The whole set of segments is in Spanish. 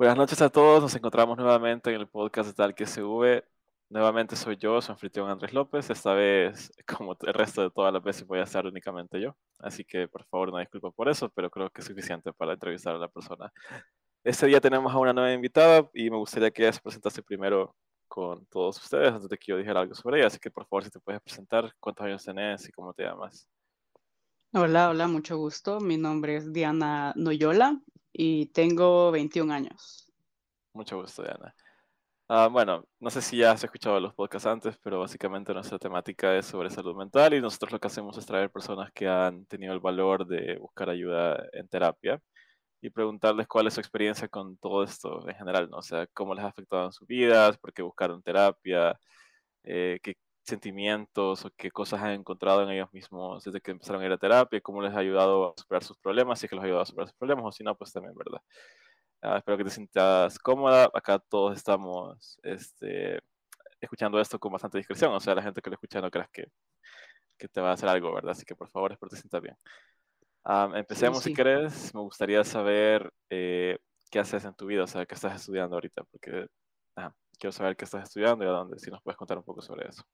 Buenas noches a todos, nos encontramos nuevamente en el podcast de Tal que se V. Nuevamente soy yo, su anfitrión Andrés López. Esta vez, como el resto de todas las veces, voy a estar únicamente yo. Así que, por favor, una disculpa por eso, pero creo que es suficiente para entrevistar a la persona. Este día tenemos a una nueva invitada y me gustaría que ella se presentase primero con todos ustedes antes de que yo dijera algo sobre ella. Así que, por favor, si te puedes presentar, cuántos años tenés y cómo te llamas. Hola, hola, mucho gusto. Mi nombre es Diana Noyola y tengo 21 años. Mucho gusto, Diana. Ah, bueno, no sé si ya has escuchado los podcasts antes, pero básicamente nuestra temática es sobre salud mental y nosotros lo que hacemos es traer personas que han tenido el valor de buscar ayuda en terapia y preguntarles cuál es su experiencia con todo esto en general, ¿no? O sea, cómo les ha afectado en sus vidas, por qué buscaron terapia, eh, qué sentimientos o qué cosas han encontrado en ellos mismos desde que empezaron a ir a terapia, cómo les ha ayudado a superar sus problemas, si es que los ha ayudado a superar sus problemas o si no, pues también, ¿verdad? Ah, espero que te sientas cómoda. Acá todos estamos este, escuchando esto con bastante discreción, o sea, la gente que lo escucha no creas que, que te va a hacer algo, ¿verdad? Así que por favor, espero que te sientas bien. empecemos si querés. Me gustaría saber eh, qué haces en tu vida, o sea, qué estás estudiando ahorita, porque quiero saber qué estás estudiando y a dónde, si nos puedes contar un poco sobre eso.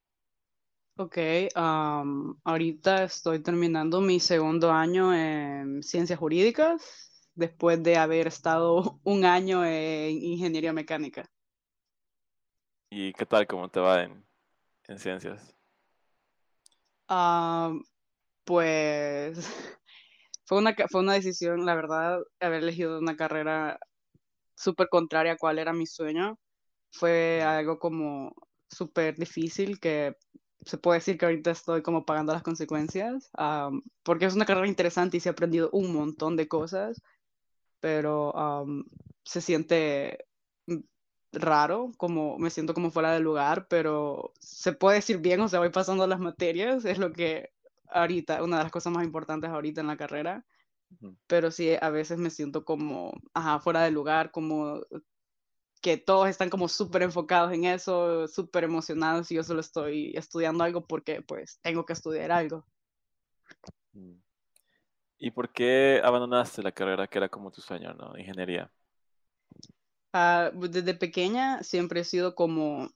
Ok, ahorita estoy terminando mi segundo año en ciencias jurídicas, después de haber estado un año en ingeniería mecánica. ¿Y qué tal, cómo te va en, ciencias? pues fue una, fue una decisión, la verdad, haber elegido una carrera súper contraria a cuál era mi sueño. Fue algo como súper difícil que se puede decir que ahorita estoy como pagando las consecuencias, porque es una carrera interesante y se ha aprendido un montón de cosas, pero se siente raro, como me siento como fuera de lugar, pero se puede decir bien, o sea, voy pasando las materias, es lo que ahorita, una de las cosas más importantes ahorita en la carrera, pero sí, a veces me siento como, ajá, fuera de lugar, como que todos están como súper enfocados en eso, súper emocionados y yo solo estoy estudiando algo porque pues tengo que estudiar algo. Mm. ¿Y por qué abandonaste la carrera que era como tu sueño, ¿no? Ingeniería. Ah, desde pequeña siempre he sido como,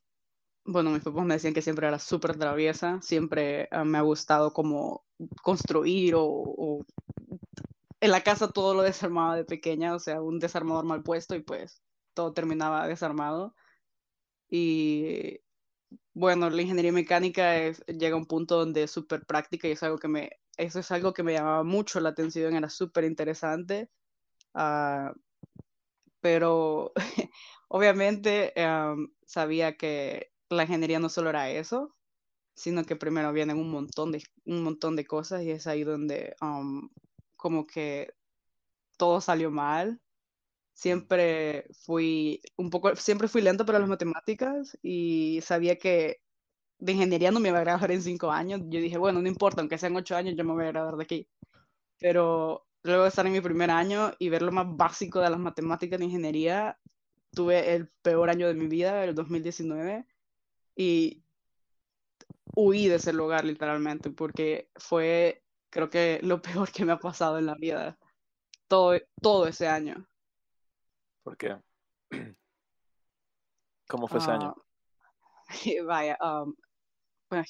bueno, mis papás me decían que siempre era súper traviesa, siempre ah, me ha gustado como construir o, o, en la casa todo lo desarmaba de pequeña, o sea, un desarmador mal puesto y pues todo terminaba desarmado. Y bueno, la ingeniería mecánica es, llega a un punto donde es súper práctica y es algo que me, eso es algo que me llamaba mucho la atención, era súper interesante. Uh, pero obviamente um, sabía que la ingeniería no solo era eso, sino que primero vienen un montón de, un montón de cosas y es ahí donde um, como que todo salió mal siempre fui un poco, siempre fui lento para las matemáticas y sabía que de ingeniería no me iba a graduar en cinco años. Yo dije, bueno, no importa, aunque sean ocho años, yo me voy a graduar de aquí. Pero luego de estar en mi primer año y ver lo más básico de las matemáticas de ingeniería, tuve el peor año de mi vida, el 2019, y huí de ese lugar literalmente, porque fue, creo que, lo peor que me ha pasado en la vida, todo, todo ese año. ¿Por qué? ¿Cómo fue ese año? Ah, vaya, um,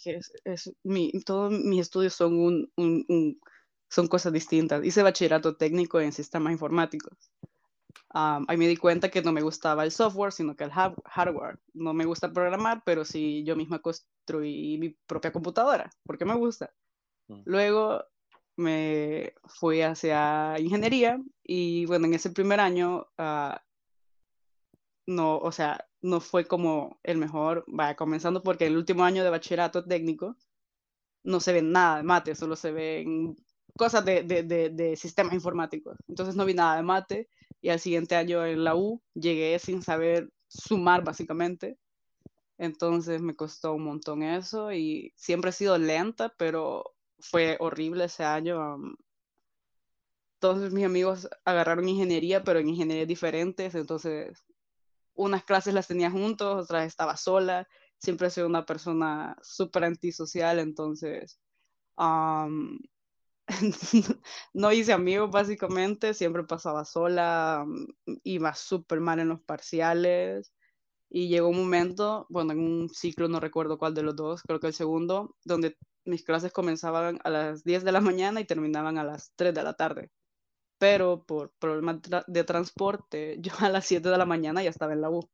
es, es, mi, todos mis estudios son, un, un, son cosas distintas. Hice bachillerato técnico en sistemas informáticos. Um, ahí me di cuenta que no me gustaba el software, sino que el hardware. No me gusta programar, pero sí yo misma construí mi propia computadora, porque me gusta. Mm. Luego me fui hacia ingeniería y bueno, en ese primer año uh, no, o sea, no fue como el mejor, vaya, comenzando porque el último año de bachillerato técnico no se ve nada de mate, solo se ven cosas de, de, de, de sistemas informáticos. Entonces no vi nada de mate y al siguiente año en la U llegué sin saber sumar básicamente. Entonces me costó un montón eso y siempre he sido lenta, pero fue horrible ese año. todos mis amigos agarraron ingeniería, pero en ingenierías diferentes, entonces unas clases las tenía juntos, otras estaba sola, siempre he sido una persona súper antisocial, entonces no hice amigos básicamente, siempre pasaba sola, mm, iba súper mal en los parciales y llegó un momento, bueno, en un ciclo, no recuerdo cuál de los dos, creo que el segundo, donde mis clases comenzaban a las 10 de la mañana y terminaban a las 3 de la tarde. Pero por problemas de transporte, yo a las 7 de la mañana ya estaba en la U.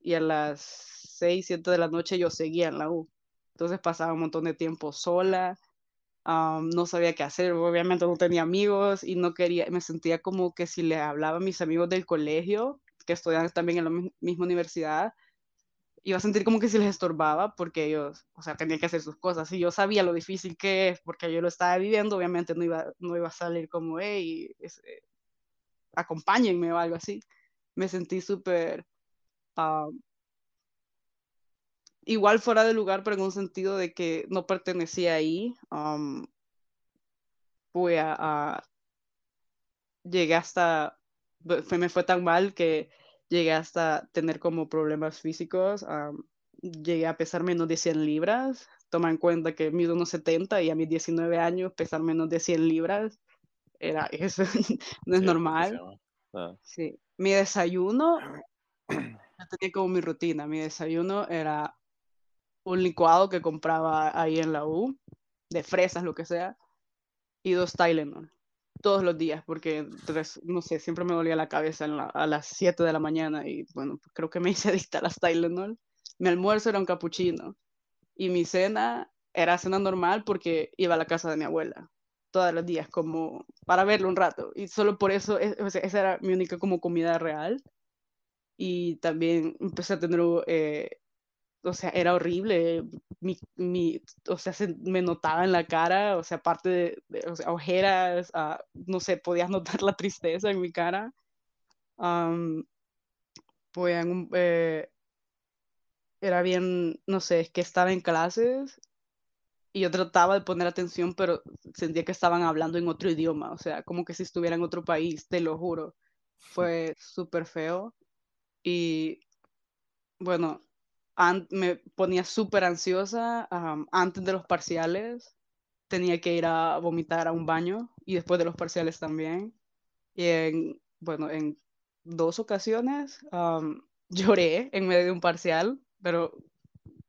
Y a las 6, 7 de la noche yo seguía en la U. Entonces pasaba un montón de tiempo sola, no sabía qué hacer, obviamente no tenía amigos y no quería, me sentía como que si le hablaba a mis amigos del colegio, que estudian también en la misma universidad, iba a sentir como que si les estorbaba porque ellos, o sea, tenían que hacer sus cosas. Y yo sabía lo difícil que es porque yo lo estaba viviendo, obviamente no iba, no iba a salir como, hey, eh, acompáñenme o algo así. Me sentí súper igual fuera de lugar, pero en un sentido de que no pertenecía ahí. Um, fui a, llegué hasta, me fue tan mal que llegué hasta tener como problemas físicos. llegué a pesar menos de 100 libras. Toma en cuenta que mido unos 70 y a mis 19 años pesar menos de 100 libras era eso, no es normal. Ah. Sí. Mi desayuno, yo tenía como mi rutina. Mi desayuno era un licuado que compraba ahí en la U, de fresas, lo que sea, y dos Tylenol, todos los días, porque no sé, siempre me dolía la cabeza a las 7 de la mañana y bueno, creo que me hice adicta a las Tylenol. Mi almuerzo era un capuchino y mi cena era cena normal porque iba a la casa de mi abuela todos los días como para verlo un rato y solo por eso e, esa era mi única como comida real y también empecé a tener eh, o sea, era horrible, mi, mi, o sea, se me notaba en la cara, o sea, aparte de, o sea, ojeras, uh, no sé, podías notar la tristeza en mi cara. Um, eh, era bien, no sé, es que estaba en clases y yo trataba de poner atención, pero sentía que estaban hablando en otro idioma, o sea, como que si estuviera en otro país, te lo juro. Fue súper feo. Y bueno, me ponía súper ansiosa antes de los parciales. Tenía que ir a vomitar a un baño y después de los parciales también. Y en, bueno, en dos ocasiones lloré en medio de un parcial, pero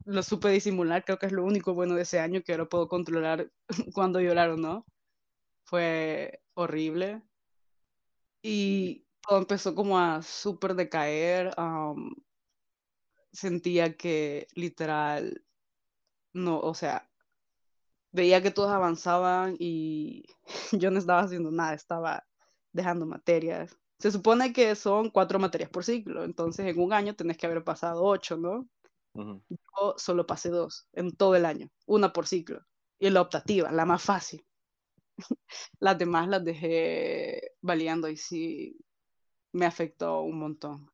lo supe disimular. Creo que es lo único bueno de ese año que ahora puedo controlar cuando llorar o no. Fue horrible. Y todo empezó como a súper decaer sentía que literal, no, o sea, veía que todos avanzaban y yo no estaba haciendo nada, estaba dejando materias. Se supone que son cuatro materias por ciclo, entonces en un año tenés que haber pasado ocho, ¿no? Yo solo pasé dos en todo el año, una por ciclo. Y la optativa, la más fácil. las demás las dejé valiendo y sí me afectó un montón.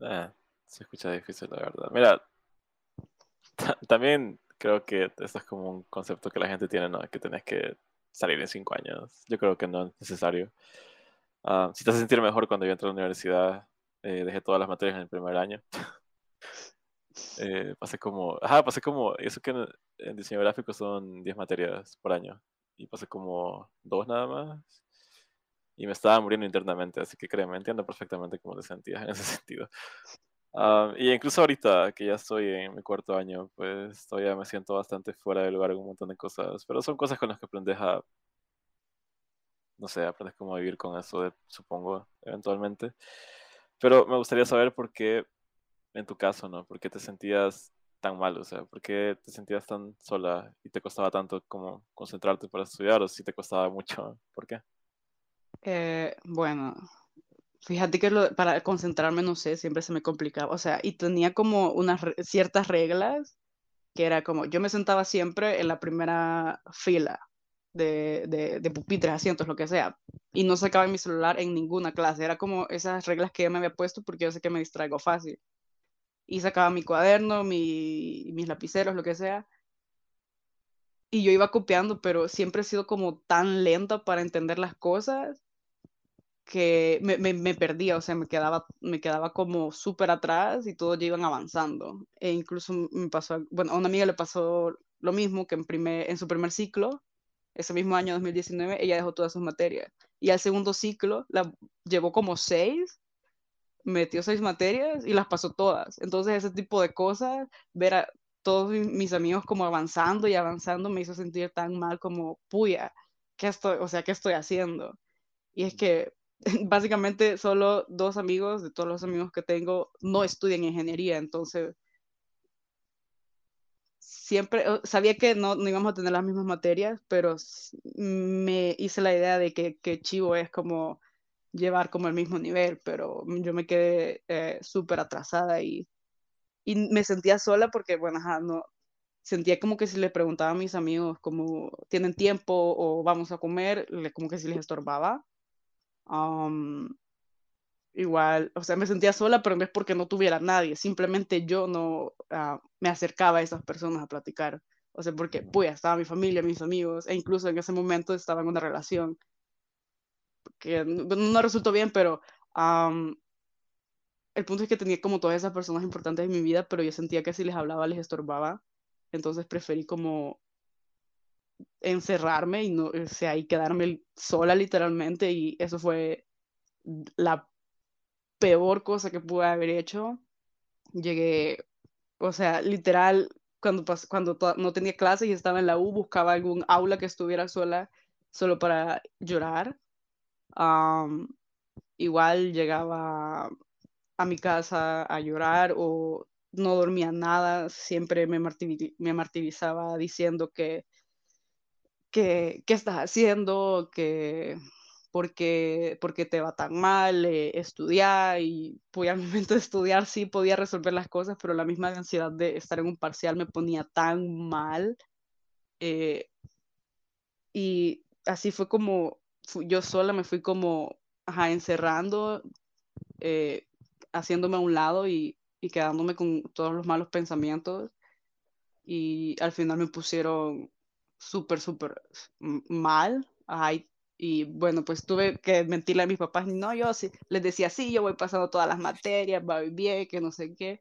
Ah, se escucha difícil, la verdad. Mira, también creo que esto es como un concepto que la gente tiene, ¿no? Que tenés que salir en cinco años. Yo creo que no es necesario. Ah, si te hace sentir mejor cuando yo entré a la universidad, eh, dejé todas las materias en el primer año. eh, pasé como, ajá, pasé como, eso que en, diseño gráfico son 10 materias por año. Y pasé como dos nada más. Y me estaba muriendo internamente, así que créeme, entiendo perfectamente cómo te sentías en ese sentido. Uh, y incluso ahorita que ya estoy en mi cuarto año, pues todavía me siento bastante fuera de lugar en un montón de cosas, pero son cosas con las que aprendes a, no sé, aprendes cómo vivir con eso, supongo, eventualmente. Pero me gustaría saber por qué, en tu caso, ¿no? ¿Por qué te sentías tan mal? O sea, ¿por qué te sentías tan sola y te costaba tanto como concentrarte para estudiar o si te costaba mucho? ¿Por qué? Eh, bueno, Fíjate que para concentrarme, no sé, siempre se me complicaba. O sea, y tenía como unas ciertas reglas que era como, yo me sentaba siempre en la primera fila de, de, de pupitres, asientos, lo que sea, y no sacaba mi celular en ninguna clase. Era como esas reglas que yo me había puesto porque yo sé que me distraigo fácil. Y sacaba mi cuaderno, mi, mis lapiceros, lo que sea. Y yo iba copiando, pero siempre he sido como tan lenta para entender las cosas que me, me, perdía, o sea, me quedaba, me quedaba como súper atrás y todos ya iban avanzando. E incluso me pasó, bueno, a una amiga le pasó lo mismo que en, primer, en su primer ciclo, ese mismo año 2019, ella dejó todas sus materias. Y al segundo ciclo la llevó como seis, metió seis materias y las pasó todas. Entonces ese tipo de cosas, ver a todos mis amigos como avanzando y avanzando me hizo sentir tan mal como, puya, ¿qué estoy, o sea, qué estoy haciendo? Y es que básicamente solo dos amigos de todos los amigos que tengo no estudian ingeniería, entonces siempre sabía que no, no, íbamos a tener las mismas materias, pero me hice la idea de que, chivo es como llevar como el mismo nivel, pero yo me quedé eh, súper atrasada y, y me sentía sola porque, bueno, no, sentía como que si le preguntaba a mis amigos como tienen tiempo o vamos a comer, como que si les estorbaba. Um, igual, o sea, me sentía sola, pero no es porque no tuviera nadie, simplemente yo no uh, me acercaba a esas personas a platicar. O sea, porque, pues, estaba mi familia, mis amigos, e incluso en ese momento estaba en una relación que no, no resultó bien, pero um, el punto es que tenía como todas esas personas importantes en mi vida, pero yo sentía que si les hablaba les estorbaba. Entonces preferí como encerrarme y no, o sea, y quedarme sola literalmente y eso fue la peor cosa que pude haber hecho. Llegué, o sea, literal, cuando, cuando no tenía clases y estaba en la U, buscaba algún aula que estuviera sola, solo para llorar. igual llegaba a mi casa a llorar o no dormía nada, siempre me, me martirizaba diciendo que, que, ¿qué estás haciendo? Que, porque, porque te va tan mal eh, estudiar y pues al momento de estudiar sí podía resolver las cosas, pero la misma ansiedad de estar en un parcial me ponía tan mal. Eh, y así fue como yo sola me fui como ajá, encerrando, eh, haciéndome a un lado y y quedándome con todos los malos pensamientos y al final me pusieron súper, súper mal. Ay, y bueno, pues tuve que mentirle a mis papás, no, yo sí, les decía, sí, yo voy pasando todas las materias, va bien, que no sé qué.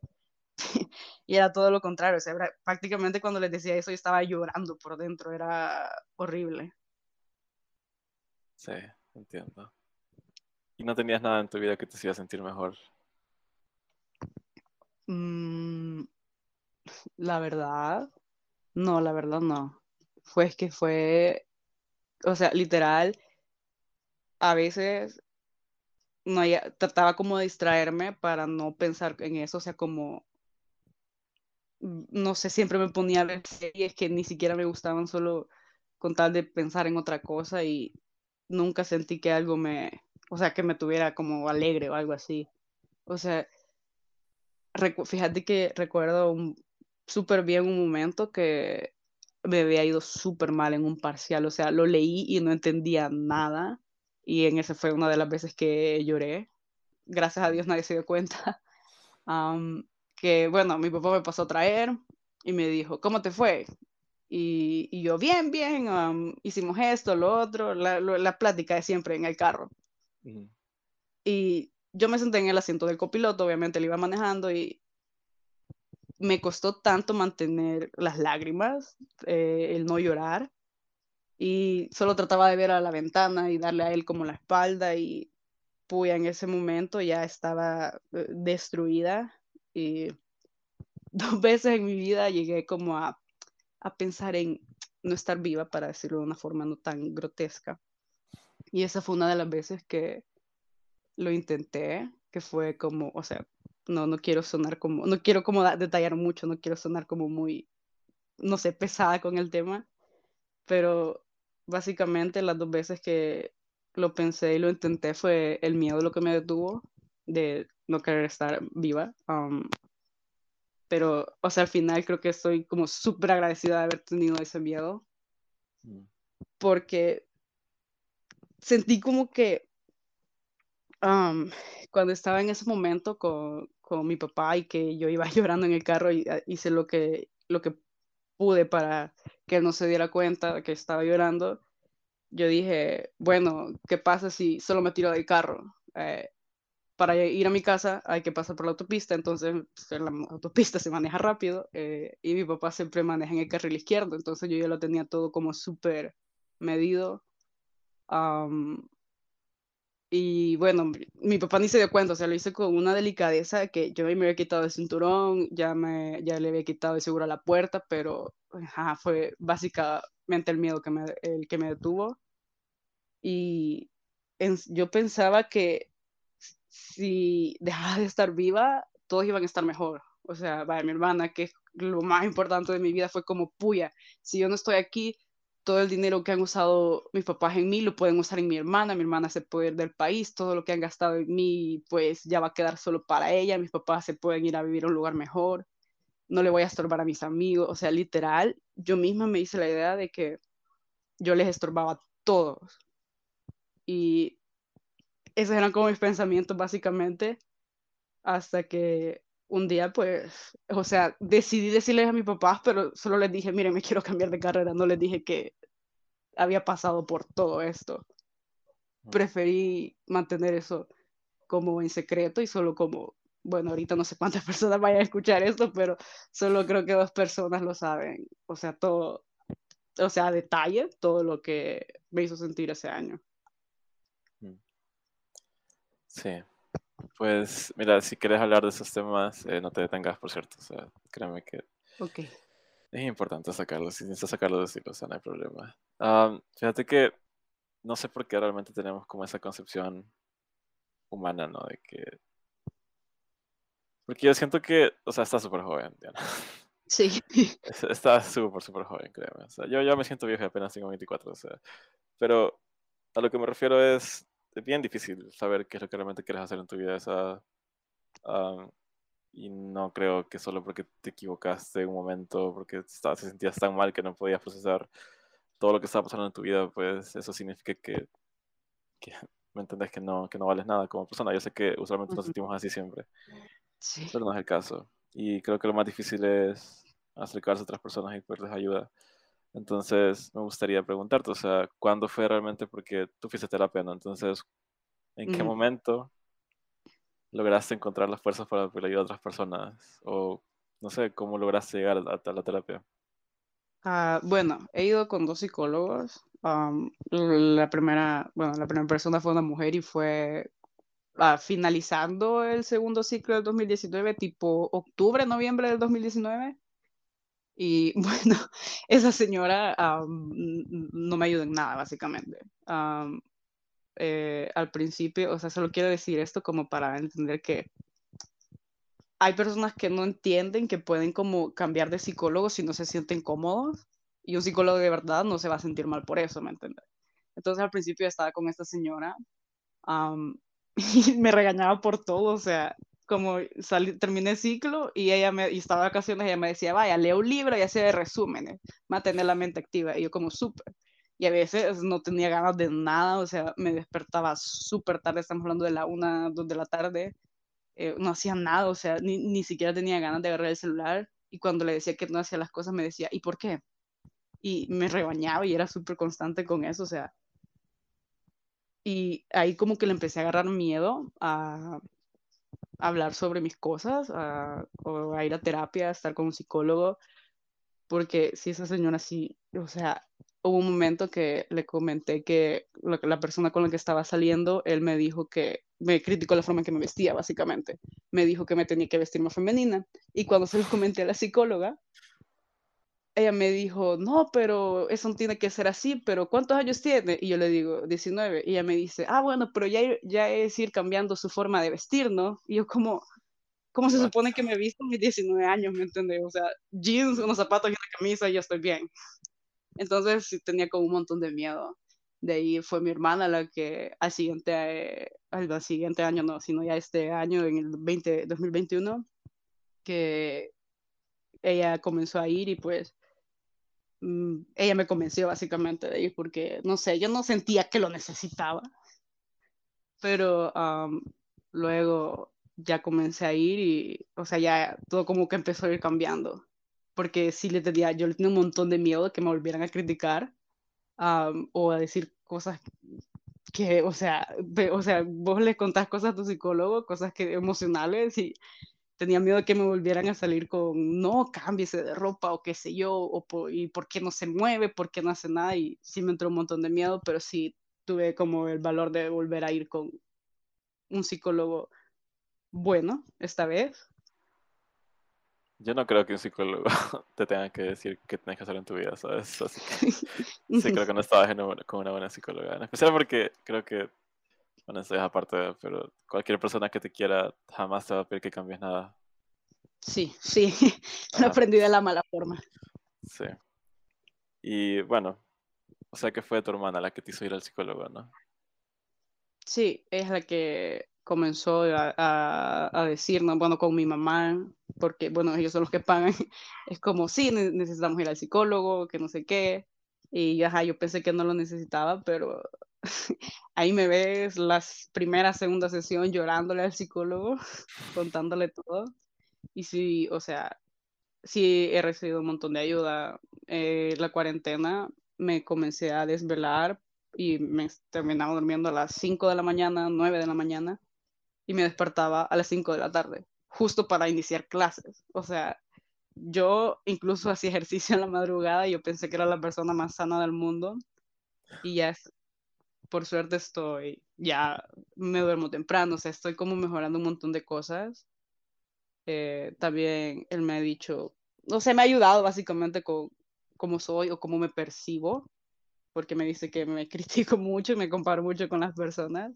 y era todo lo contrario, o sea, prácticamente cuando les decía eso yo estaba llorando por dentro, era horrible. Sí, entiendo. ¿Y no tenías nada en tu vida que te hiciera sentir mejor? Mm, la verdad, no, la verdad no. Fue que fue, o sea, literal, a veces no trataba como de distraerme para no pensar en eso, o sea, como, no sé, siempre me ponía a ver series que ni siquiera me gustaban solo con tal de pensar en otra cosa y nunca sentí que algo me, o sea, que me tuviera como alegre o algo así. O sea, fíjate que recuerdo súper bien un momento que me había ido súper mal en un parcial, o sea, lo leí y no entendía nada y en ese fue una de las veces que lloré. Gracias a Dios nadie se dio cuenta. que bueno, mi papá me pasó a traer y me dijo, ¿cómo te fue? Y, yo, bien, bien, hicimos esto, lo otro, la, la, plática de siempre en el carro. Y yo me senté en el asiento del copiloto, obviamente le iba manejando y me costó tanto mantener las lágrimas, eh, el no llorar, y solo trataba de ver a la ventana y darle a él como la espalda y pues en ese momento ya estaba eh, destruida y dos veces en mi vida llegué como a, a pensar en no estar viva, para decirlo de una forma no tan grotesca. Y esa fue una de las veces que lo intenté, que fue como, o sea, no, no quiero sonar como, no quiero como detallar mucho, no quiero sonar como muy, no sé, pesada con el tema, pero básicamente las dos veces que lo pensé y lo intenté fue el miedo lo que me detuvo de no querer estar viva. Um, pero, o sea, al final creo que estoy como súper agradecida de haber tenido ese miedo. Mm. Porque sentí como que cuando estaba en ese momento con, con, mi papá y que yo iba llorando en el carro y ah, hice lo que, lo que pude para que él no se diera cuenta que estaba llorando, yo dije, bueno, ¿qué pasa si solo me tiro del carro? Eh, para ir a mi casa hay que pasar por la autopista, entonces pues, la autopista se maneja rápido eh, y mi papá siempre maneja en el carril izquierdo, entonces yo ya lo tenía todo como súper medido. Y bueno, mi papá ni se dio cuenta, o sea, lo hice con una delicadeza que yo me había quitado el cinturón, ya, me, ya le había quitado el seguro a la puerta, pero fue básicamente el miedo que me, el que me detuvo. Y yo pensaba que si dejaba de estar viva, todos iban a estar mejor. O sea, vaya, mi hermana, que lo más importante de mi vida, fue como, puya, si yo no estoy aquí, todo el dinero que han usado mis papás en mí lo pueden usar en mi hermana, mi hermana se puede ir del país, todo lo que han gastado en mí, pues ya va a quedar solo para ella, mis papás se pueden ir a vivir a un lugar mejor, no le voy a estorbar a mis amigos, o sea, literal, yo misma me hice la idea de que yo les estorbaba a todos. Y esos eran como mis pensamientos básicamente, hasta que un día pues, o sea, decidí decirles a mis papás, pero solo les dije, miren, me quiero cambiar de carrera, no les dije que había pasado por todo esto. Preferí mantener eso como en secreto y solo como, bueno, ahorita no sé cuántas personas vayan a escuchar esto, pero solo creo que dos personas lo saben, o sea, todo, o sea, a detalle, todo lo que me hizo sentir ese año. Sí. Pues mira, si quieres hablar de esos temas, eh, no te detengas, por cierto. O sea, créeme que es importante sacarlos. Si necesitas sacarlos, decirlo, o sea, no hay problema. fíjate que no sé por qué realmente tenemos como esa concepción humana, ¿no? De que... Porque yo siento que, o sea, está súper joven, Diana. Sí. Está súper, súper joven, créeme. O sea, yo ya me siento viejo, apenas tengo 24, o sea. Pero a lo que me refiero es, es bien difícil saber qué es lo que realmente quieres hacer en tu vida. Esa, y no creo que solo porque te equivocaste un momento, porque te sentías tan mal que no podías procesar todo lo que estaba pasando en tu vida, pues eso significa que, que ¿me entendés? Que no, que no vales nada como persona. Yo sé que usualmente nos sentimos así siempre, sí. pero no es el caso. Y creo que lo más difícil es acercarse a otras personas y pedirles ayuda. Entonces, me gustaría preguntarte, o sea, ¿cuándo fue realmente? Porque tú fuiste terapia, ¿no? Entonces, ¿en qué momento lograste encontrar las fuerzas para poder ayudar a otras personas? O, no sé, ¿cómo lograste llegar a, la terapia? Ah, bueno, he ido con dos psicólogos. la primera, bueno, la primera persona fue una mujer y fue ah, finalizando el segundo ciclo del 2019, tipo octubre, noviembre del 2019. Y bueno, esa señora no me ayuda en nada, básicamente. Eh, al principio, o sea, solo quiero decir esto como para entender que hay personas que no entienden que pueden como cambiar de psicólogo si no se sienten cómodos y un psicólogo de verdad no se va a sentir mal por eso, ¿me entiendes? Entonces al principio estaba con esta señora y me regañaba por todo, o sea, como salí, terminé ciclo y ella me, y estaba de vacaciones ella me decía, vaya, lea un libro y hace resúmenes, mantener la mente activa. Y yo como súper. Y a veces no tenía ganas de nada, o sea, me despertaba súper tarde, estamos hablando de la una, dos de la tarde, eh, no hacía nada, o sea, ni, ni siquiera tenía ganas de agarrar el celular. Y cuando le decía que no hacía las cosas, me decía, ¿y por qué? Y me rebañaba y era súper constante con eso, o sea. Y ahí como que le empecé a agarrar miedo a, hablar sobre mis cosas, a, o a ir a terapia, a estar con un psicólogo, porque si esa señora sí, o sea, hubo un momento que le comenté que la, persona con la que estaba saliendo, él me dijo que me criticó la forma en que me vestía, básicamente. Me dijo que me tenía que vestir más femenina. Y cuando se lo comenté a la psicóloga, ella me dijo, no, pero eso no tiene que ser así, pero ¿cuántos años tiene? Y yo le digo, 19. Y ella me dice, ah, bueno, pero ya, ya es ir cambiando su forma de vestir, ¿no? Y yo como, ¿cómo se supone que me visto mis 19 años, me entiendes? O sea, jeans, unos zapatos y una camisa y ya estoy bien. Entonces sí tenía como un montón de miedo. De ahí fue mi hermana la que al siguiente, eh, al siguiente año, no, sino ya este año, en el 20, 2021, que ella comenzó a ir y pues Mm, ella me convenció básicamente de ir porque, no sé, yo no sentía que lo necesitaba, pero luego ya comencé a ir y, o sea, ya todo como que empezó a ir cambiando, porque sí le tenía, yo le tenía un montón de miedo de que me volvieran a criticar o a decir cosas que, o sea, o sea, vos le contás cosas a tu psicólogo, cosas que emocionales y tenía miedo de que me volvieran a salir con, no, cámbiese de ropa o qué sé yo, o por, y por qué no se mueve, por qué no hace nada, y sí me entró un montón de miedo, pero sí tuve como el valor de volver a ir con un psicólogo bueno esta vez. Yo no creo que un psicólogo te tenga que decir qué tienes que hacer en tu vida, ¿sabes? Así que sí creo que no estabas con una buena psicóloga. En especial porque creo que, bueno, eso es aparte, pero cualquier persona que te quiera jamás te va a pedir que cambies nada. Sí, sí, lo aprendí de la mala forma. Sí. Y bueno, o sea que fue tu hermana la que te hizo ir al psicólogo, ¿no? Sí, es la que comenzó a, a, decirnos, bueno, con mi mamá, porque, bueno, ellos son los que pagan, es como, sí, necesitamos ir al psicólogo, que no sé qué, y ajá, yo pensé que no lo necesitaba, pero ahí me ves las primera, segunda sesión llorándole al psicólogo, contándole todo, y sí, o sea, sí he recibido un montón de ayuda. Eh, la cuarentena me comencé a desvelar y me terminaba durmiendo a las 5 de la mañana, 9 de la mañana, y me despertaba a las 5 de la tarde, justo para iniciar clases. O sea, yo incluso hacía ejercicio en la madrugada y yo pensé que era la persona más sana del mundo. Y ya, es, por suerte estoy, ya me duermo temprano, o sea, estoy como mejorando un montón de cosas. Eh, también él me ha dicho, o sea, me ha ayudado básicamente con cómo soy o cómo me percibo, porque me dice que me critico mucho y me comparo mucho con las personas.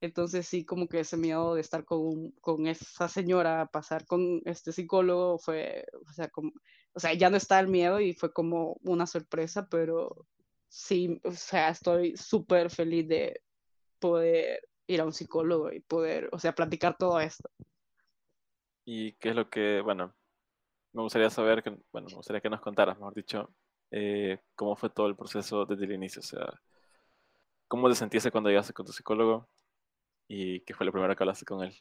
Entonces sí, como que ese miedo de estar con, con esa señora, pasar con este psicólogo, fue, o sea, como, o sea, ya no está el miedo y fue como una sorpresa, pero sí, o sea, estoy súper feliz de poder ir a un psicólogo y poder, o sea, platicar todo esto. ¿Y qué es lo que, bueno, me gustaría saber, que, bueno, me gustaría que nos contaras, mejor dicho, eh, cómo fue todo el proceso desde el inicio, o sea, cómo te sentiste cuando llegaste con tu psicólogo, ¿Y qué fue lo primero que hablaste con él?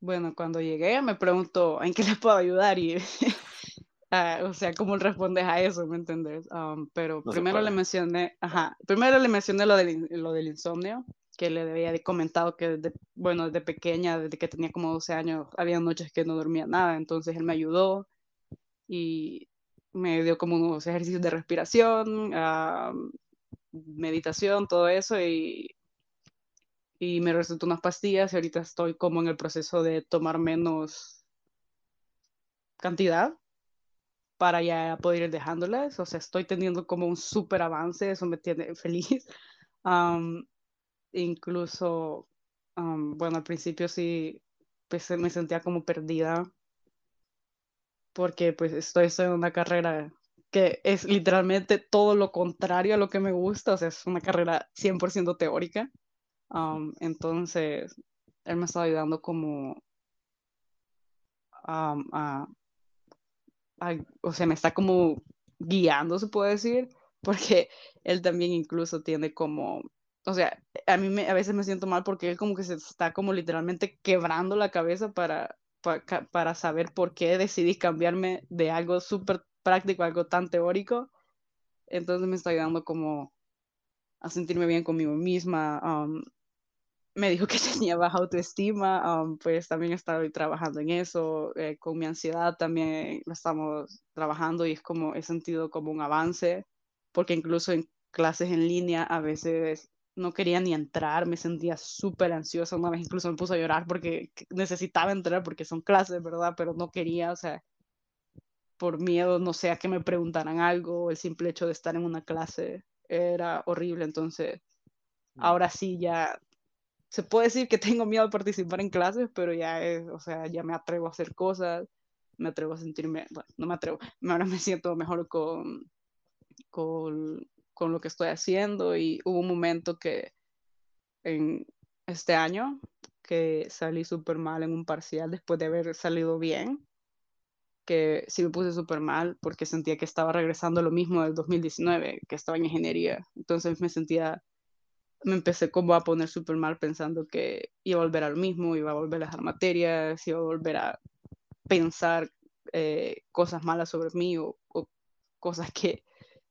Bueno, cuando llegué me preguntó en qué le puedo ayudar y, ah, o sea, ¿cómo respondes a eso? ¿Me entiendes? Um, pero primero le mencioné, ajá, primero le mencioné lo del, lo del insomnio, que le había comentado que, desde, bueno, desde pequeña, desde que tenía como 12 años, había noches que no dormía nada, entonces él me ayudó y me dio como unos ejercicios de respiración, uh, meditación, todo eso, y y me recetó unas pastillas y ahorita estoy como en el proceso de tomar menos cantidad para ya poder ir dejándolas. O sea, estoy teniendo como un súper avance, eso me tiene feliz. incluso, bueno, al principio sí pues, me sentía como perdida porque pues estoy, estoy en una carrera que es literalmente todo lo contrario a lo que me gusta, o sea, es una carrera 100% teórica entonces, él me estaba ayudando como a, o sea, me está como guiando, se puede decir, porque él también incluso tiene como, o sea, a mí me, a veces me siento mal porque él como que se está como literalmente quebrando la cabeza para, para, para saber por qué decidí cambiarme de algo súper práctico algo tan teórico. Entonces me está ayudando como a sentirme bien conmigo misma, me dijo que tenía baja autoestima, pues también estoy trabajando en eso, eh, con mi ansiedad también lo estamos trabajando y es como, he sentido como un avance, porque incluso en clases en línea a veces no quería ni entrar, me sentía súper ansiosa, una vez incluso me puse a llorar porque necesitaba entrar porque son clases, ¿verdad? Pero no quería, o sea, por miedo, no sé, a que me preguntaran algo, el simple hecho de estar en una clase era horrible, entonces mm. ahora sí ya se puede decir que tengo miedo de participar en clases, pero ya es, o sea, ya me atrevo a hacer cosas, me atrevo a sentirme, bueno, no me atrevo, ahora me siento mejor con, con, con lo que estoy haciendo y hubo un momento que en este año que salí súper mal en un parcial después de haber salido bien, que sí me puse súper mal porque sentía que estaba regresando lo mismo del 2019, que estaba en ingeniería. Entonces me sentía me empecé como a poner súper mal pensando que iba a volver a lo mismo, iba a volver a dejar materias, iba a volver a pensar eh, cosas malas sobre mí o, cosas que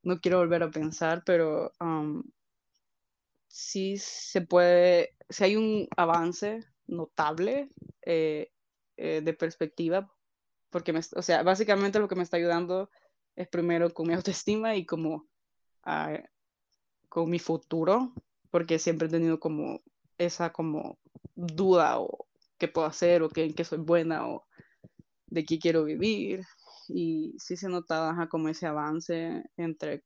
no quiero volver a pensar, pero um, sí se puede, si hay un avance notable, eh, eh, de perspectiva, porque, me, o sea, básicamente lo que me está ayudando es primero con mi autoestima y como uh, con mi futuro, porque siempre he tenido como esa como duda o qué puedo hacer o qué, en qué soy buena o de qué quiero vivir. Y sí se notaba como ese avance entre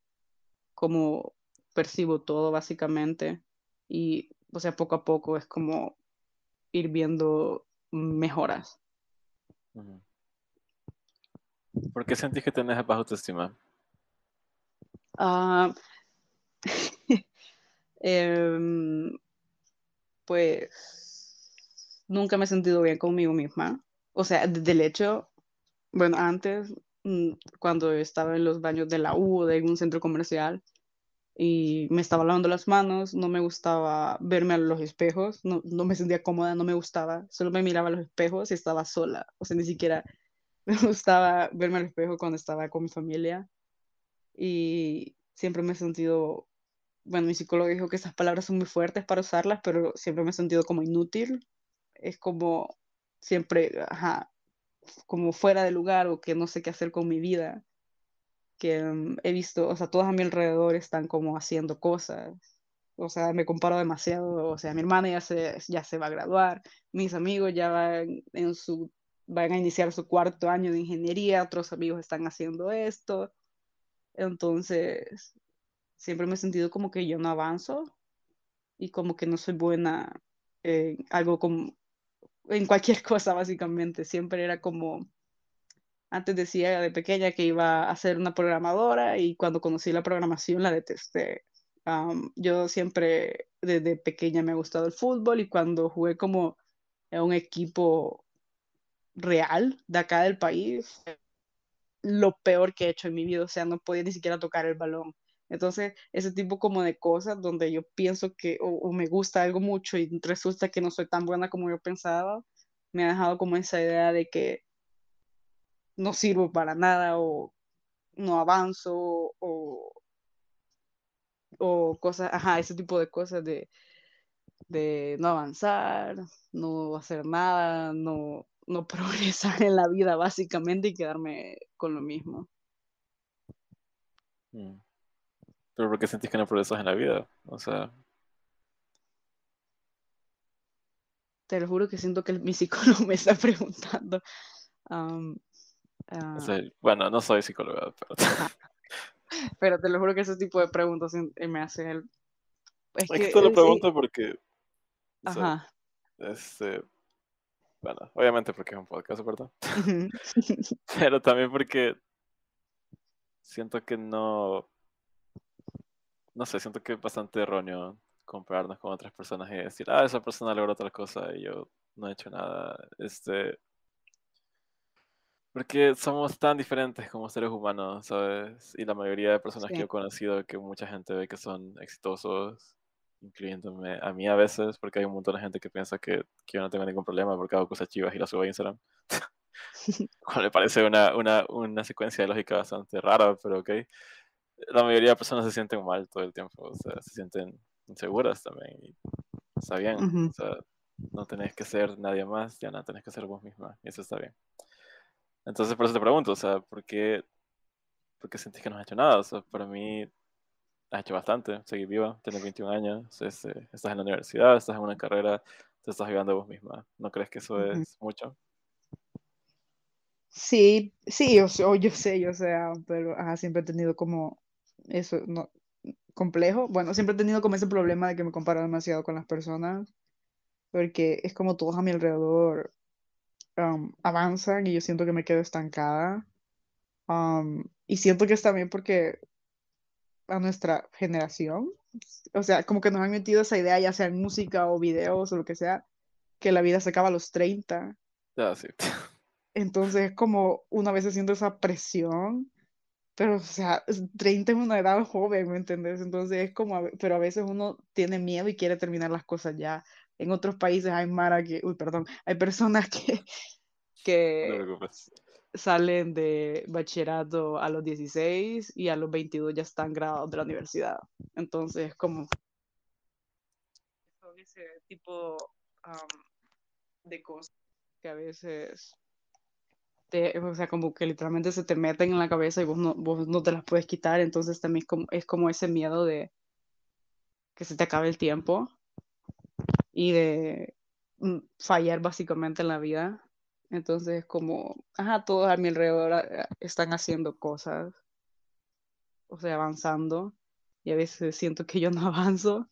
cómo percibo todo básicamente y o sea poco a poco es como ir viendo mejoras. ¿Por qué sentís que tenés baja autoestima? Uh, eh, pues nunca me he sentido bien conmigo misma. O sea, del hecho, bueno, antes, mm, cuando estaba en los baños de la U o de un centro comercial y me estaba lavando las manos, no me gustaba verme a los espejos, no, no me sentía cómoda, no me gustaba, solo me miraba a los espejos y estaba sola. O sea, ni siquiera me gustaba verme al espejo cuando estaba con mi familia y siempre me he sentido, bueno, mi psicólogo dijo que esas palabras son muy fuertes para usarlas, pero siempre me he sentido como inútil. Es como siempre, ajá, como fuera de lugar o que no sé qué hacer con mi vida. Que um, he visto, o sea, todos a mi alrededor están como haciendo cosas. O sea, me comparo demasiado. O sea, mi hermana ya se, ya se va a graduar, mis amigos ya van en su van a iniciar su cuarto año de ingeniería, otros amigos están haciendo esto. Entonces, siempre me he sentido como que yo no avanzo y como que no soy buena en algo como, en cualquier cosa básicamente. Siempre era como, antes decía de pequeña que iba a ser una programadora y cuando conocí la programación la detesté. yo siempre desde pequeña me ha gustado el fútbol y cuando jugué como en un equipo real de acá del país, lo peor que he hecho en mi vida, o sea, no podía ni siquiera tocar el balón. Entonces, ese tipo como de cosas donde yo pienso que o, me gusta algo mucho y resulta que no soy tan buena como yo pensaba, me ha dejado como esa idea de que no sirvo para nada o no avanzo o, o cosas, ajá, ese tipo de cosas de, de no avanzar, no hacer nada, no, no progresar en la vida básicamente y quedarme con lo mismo. Mm. ¿Pero por qué sentís que no progresas en la vida? O sea... Te lo juro que siento que mi psicólogo me está preguntando. Ah, bueno, no soy psicóloga, pero... pero te lo juro que ese tipo de preguntas me hacen el... Es, que, te lo pregunto porque... Ajá. este, bueno, obviamente porque es un podcast, ¿verdad? Pero también porque siento que no, no sé, siento que es bastante erróneo compararnos con otras personas y decir, ah, esa persona logró otra cosa y yo no he hecho nada. Este, porque somos tan diferentes como seres humanos, ¿sabes? Y la mayoría de personas que yo he conocido, que mucha gente ve que son exitosos, incluyéndome a mí a veces, porque hay un montón de gente que piensa que, que yo no tengo ningún problema porque hago cosas chivas y las subo a Instagram. me parece una, una, una, secuencia de lógica bastante rara, pero ok. La mayoría de personas se sienten mal todo el tiempo, o sea, se sienten inseguras también. Y está bien, o sea, no tenés que ser nadie más, ya no tenés que ser vos misma, y eso está bien. Entonces, por eso te pregunto, o sea, ¿por qué, por qué sentís que no has hecho nada? O sea, para mí, has hecho bastante, seguir viva, tienes 21 años, este, estás en la universidad, estás en una carrera, te estás ayudando a vos misma. ¿No crees que eso es mucho? Sí, sí, yo, yo sé, yo sé, pero siempre he tenido como eso, no, complejo. Bueno, siempre he tenido como ese problema de que me comparo demasiado con las personas, porque es como todos a mi alrededor avanzan y yo siento que me quedo estancada. y siento que es también porque a nuestra generación. O sea, como que nos han metido esa idea, ya sea en música o videos o lo que sea, que la vida se acaba a los 30. Ah, sí. Entonces, como una vez siento esa presión, pero, o sea, 30 es una edad joven, ¿me entiendes? Entonces, es como, pero a veces uno tiene miedo y quiere terminar las cosas ya. En otros países hay Mara que, uy, perdón, hay personas que, que, salen de bachillerato a los 16 y a los 22 ya están graduados de la universidad. Entonces, como ese tipo de cosas. que a veces, te, o sea, como que literalmente se te meten en la cabeza y vos no, vos no te las puedes quitar, entonces también es como, es como ese miedo de que se te acabe el tiempo y de mm, fallar básicamente en la vida. Entonces, como, ajá, todos a mi alrededor ah, están haciendo cosas, o sea, avanzando, y a veces siento que yo no avanzo,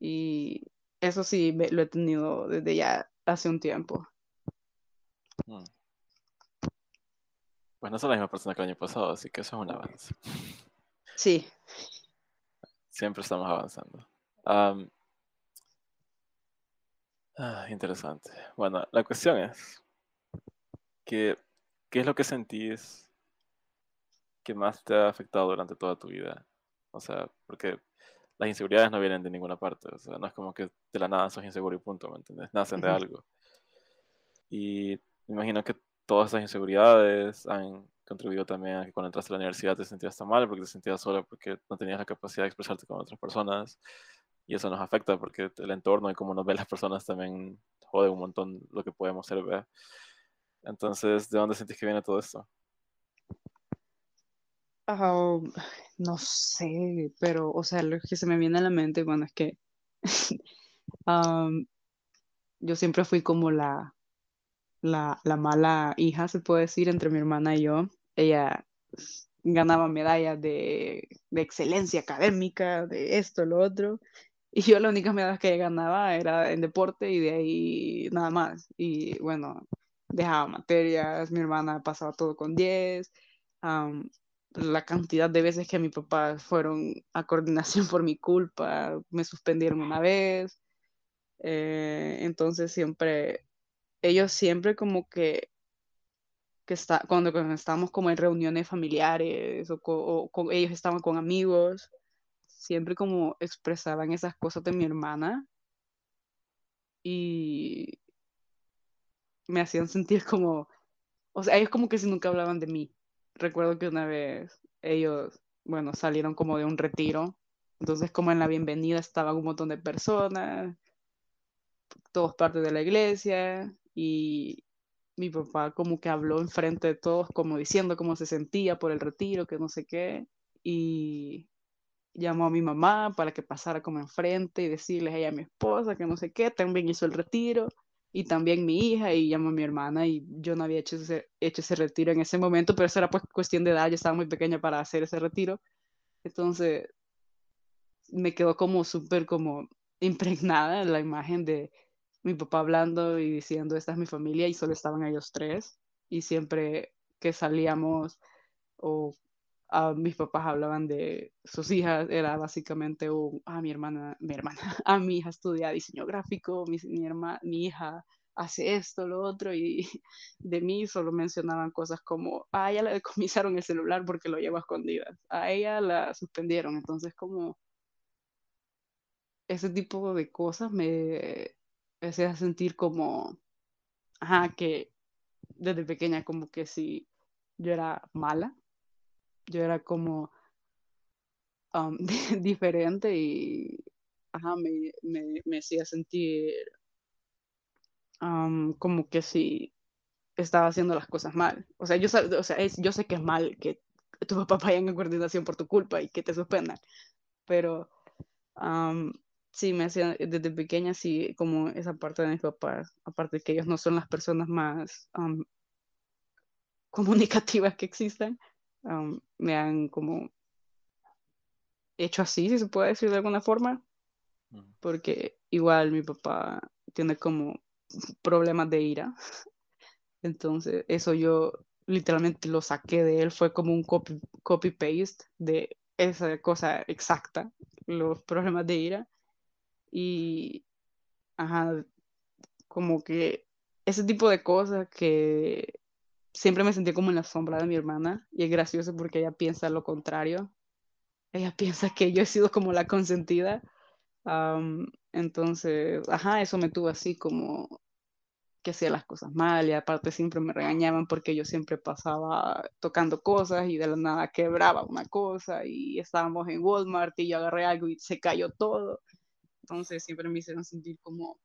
y eso sí lo he tenido desde ya hace un tiempo. Mm. Pues no soy la misma persona que el año pasado, así que eso es un avance. Sí. Siempre estamos avanzando. Ah, interesante. Bueno, la cuestión es que, ¿qué es lo que sentís que más te ha afectado durante toda tu vida? O sea, porque las inseguridades no vienen de ninguna parte. O sea, no es como que de la nada sos inseguro y punto, ¿me entiendes? Nacen de algo. Y me imagino que todas esas inseguridades han contribuido también a que cuando entraste a la universidad te sentías tan mal porque te sentías sola porque no tenías la capacidad de expresarte con otras personas y eso nos afecta porque el entorno y cómo nos ven las personas también jode un montón lo que podemos ser ver. Entonces, ¿de dónde sentís que viene todo esto? No sé, pero, o sea, lo que se me viene a la mente, bueno, es que yo siempre fui como la, la, la mala hija, se puede decir, entre mi hermana y yo. Ella ganaba medallas de, de excelencia académica, de esto, lo otro. Y yo la única medalla que ganaba era en deporte y de ahí nada más. Y bueno, dejaba materias, mi hermana pasaba todo con 10. la cantidad de veces que mi papá fueron a coordinación por mi culpa, me suspendieron una vez. Eh, entonces siempre, ellos siempre como que, que está, cuando, cuando estábamos como en reuniones familiares o, o ellos estaban con amigos, siempre como expresaban esas cosas de mi hermana y me hacían sentir como, o sea, ellos como que si nunca hablaban de mí. Recuerdo que una vez ellos, bueno, salieron como de un retiro, entonces como en la bienvenida estaban un montón de personas, todos parte de la iglesia y mi papá como que habló enfrente de todos como diciendo cómo se sentía por el retiro, que no sé qué, y llamó a mi mamá para que pasara como enfrente y decirles a ella, a mi esposa, que no sé qué, también hizo el retiro, y también mi hija, y llamó a mi hermana, y yo no había hecho ese, hecho ese retiro en ese momento, pero eso era pues cuestión de edad, yo estaba muy pequeña para hacer ese retiro, entonces me quedó como súper como impregnada la imagen de mi papá hablando y diciendo, esta es mi familia, y solo estaban ellos tres, y siempre que salíamos o a mis papás hablaban de sus hijas, era básicamente un, ah, mi hermana, mi hermana, a mi hija estudia diseño gráfico, mi, mi, mi hija hace esto, lo otro, y de mí solo mencionaban cosas como, a ella le decomisaron el celular porque lo lleva a escondidas, a ella la suspendieron, entonces como ese tipo de cosas me hacía sentir como, ajá, que desde pequeña como que si yo era mala, yo era como um, diferente y ajá, me, me, me hacía sentir um, como que si estaba haciendo las cosas mal. O sea, yo, o sea, es, yo sé que es mal que tu papá vaya en coordinación por tu culpa y que te suspendan, pero um, sí, me hacía desde pequeña, sí, como esa parte de mis papás, aparte de que ellos no son las personas más comunicativas que existen, me han como hecho así, si se puede decir de alguna forma, porque igual mi papá tiene como problemas de ira, entonces eso yo literalmente lo saqué de él, fue como un copy, copy paste de esa cosa exacta, los problemas de ira, y ajá, como que ese tipo de cosas que siempre me sentí como en la sombra de mi hermana y es gracioso porque ella piensa lo contrario. Ella piensa que yo he sido como la consentida. entonces, ajá, eso me tuvo así como que hacía las cosas mal y aparte siempre me regañaban porque yo siempre pasaba tocando cosas y de la nada quebraba una cosa y estábamos en Walmart y yo agarré algo y se cayó todo. Entonces siempre me hicieron sentir como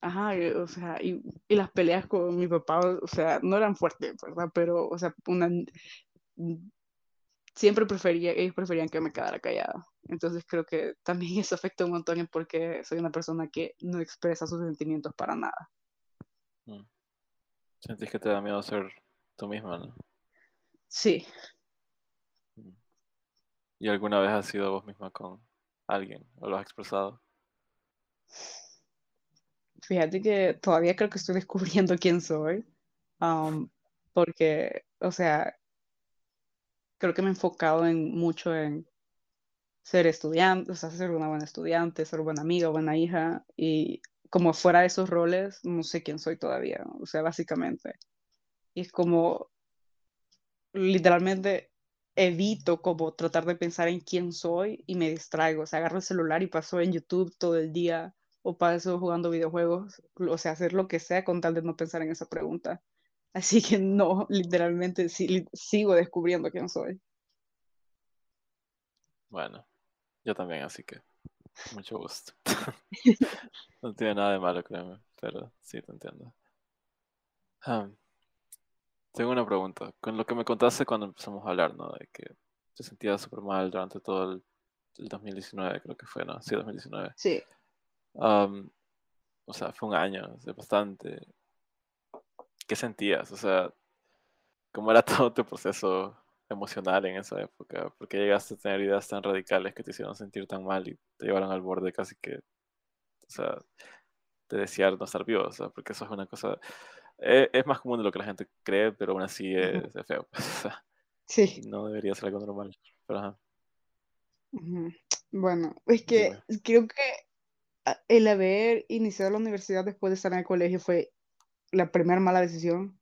Ajá, o sea, y, y, las peleas con mi papá, o sea, no eran fuertes, ¿verdad? Pero, o sea, una, siempre prefería, ellos preferían que me quedara callada. Entonces creo que también eso afecta un montón porque soy una persona que no expresa sus sentimientos para nada. Mm. Sentís que te da miedo ser tú misma, ¿no? Sí. Mm. ¿Y alguna vez has sido vos misma con alguien o lo has expresado? Fíjate que todavía creo que estoy descubriendo quién soy. porque, o sea, creo que me he enfocado en mucho en ser estudiante, o sea, ser una buena estudiante, ser buena amiga, buena hija, y como fuera de esos roles, no sé quién soy todavía, o sea, básicamente. Y es como, literalmente, evito como tratar de pensar en quién soy y me distraigo, o sea, agarro el celular y paso en YouTube todo el día o paso jugando videojuegos, o sea, hacer lo que sea con tal de no pensar en esa pregunta. Así que no, literalmente sí, sigo descubriendo quién soy. Bueno, yo también, así que mucho gusto. no tiene nada de malo, créeme, pero sí te entiendo. Tengo una pregunta. Con lo que me contaste cuando empezamos a hablar, ¿no? De que te sentías súper mal durante todo el, 2019, creo que fue, ¿no? Sí, 2019. Sí. o sea, fue un año, bastante. ¿Qué sentías? O sea, ¿cómo era todo tu proceso emocional en esa época? ¿Por qué llegaste a tener ideas tan radicales que te hicieron sentir tan mal y te llevaron al borde casi que, o sea, de desear no estar vivo? O sea, porque eso es una cosa, eh, es, más común de lo que la gente cree, pero aún así es, feo. sí. No debería ser algo normal, pero Bueno, es que creo que ah, el haber iniciado la universidad después de estar en el colegio fue la primera mala decisión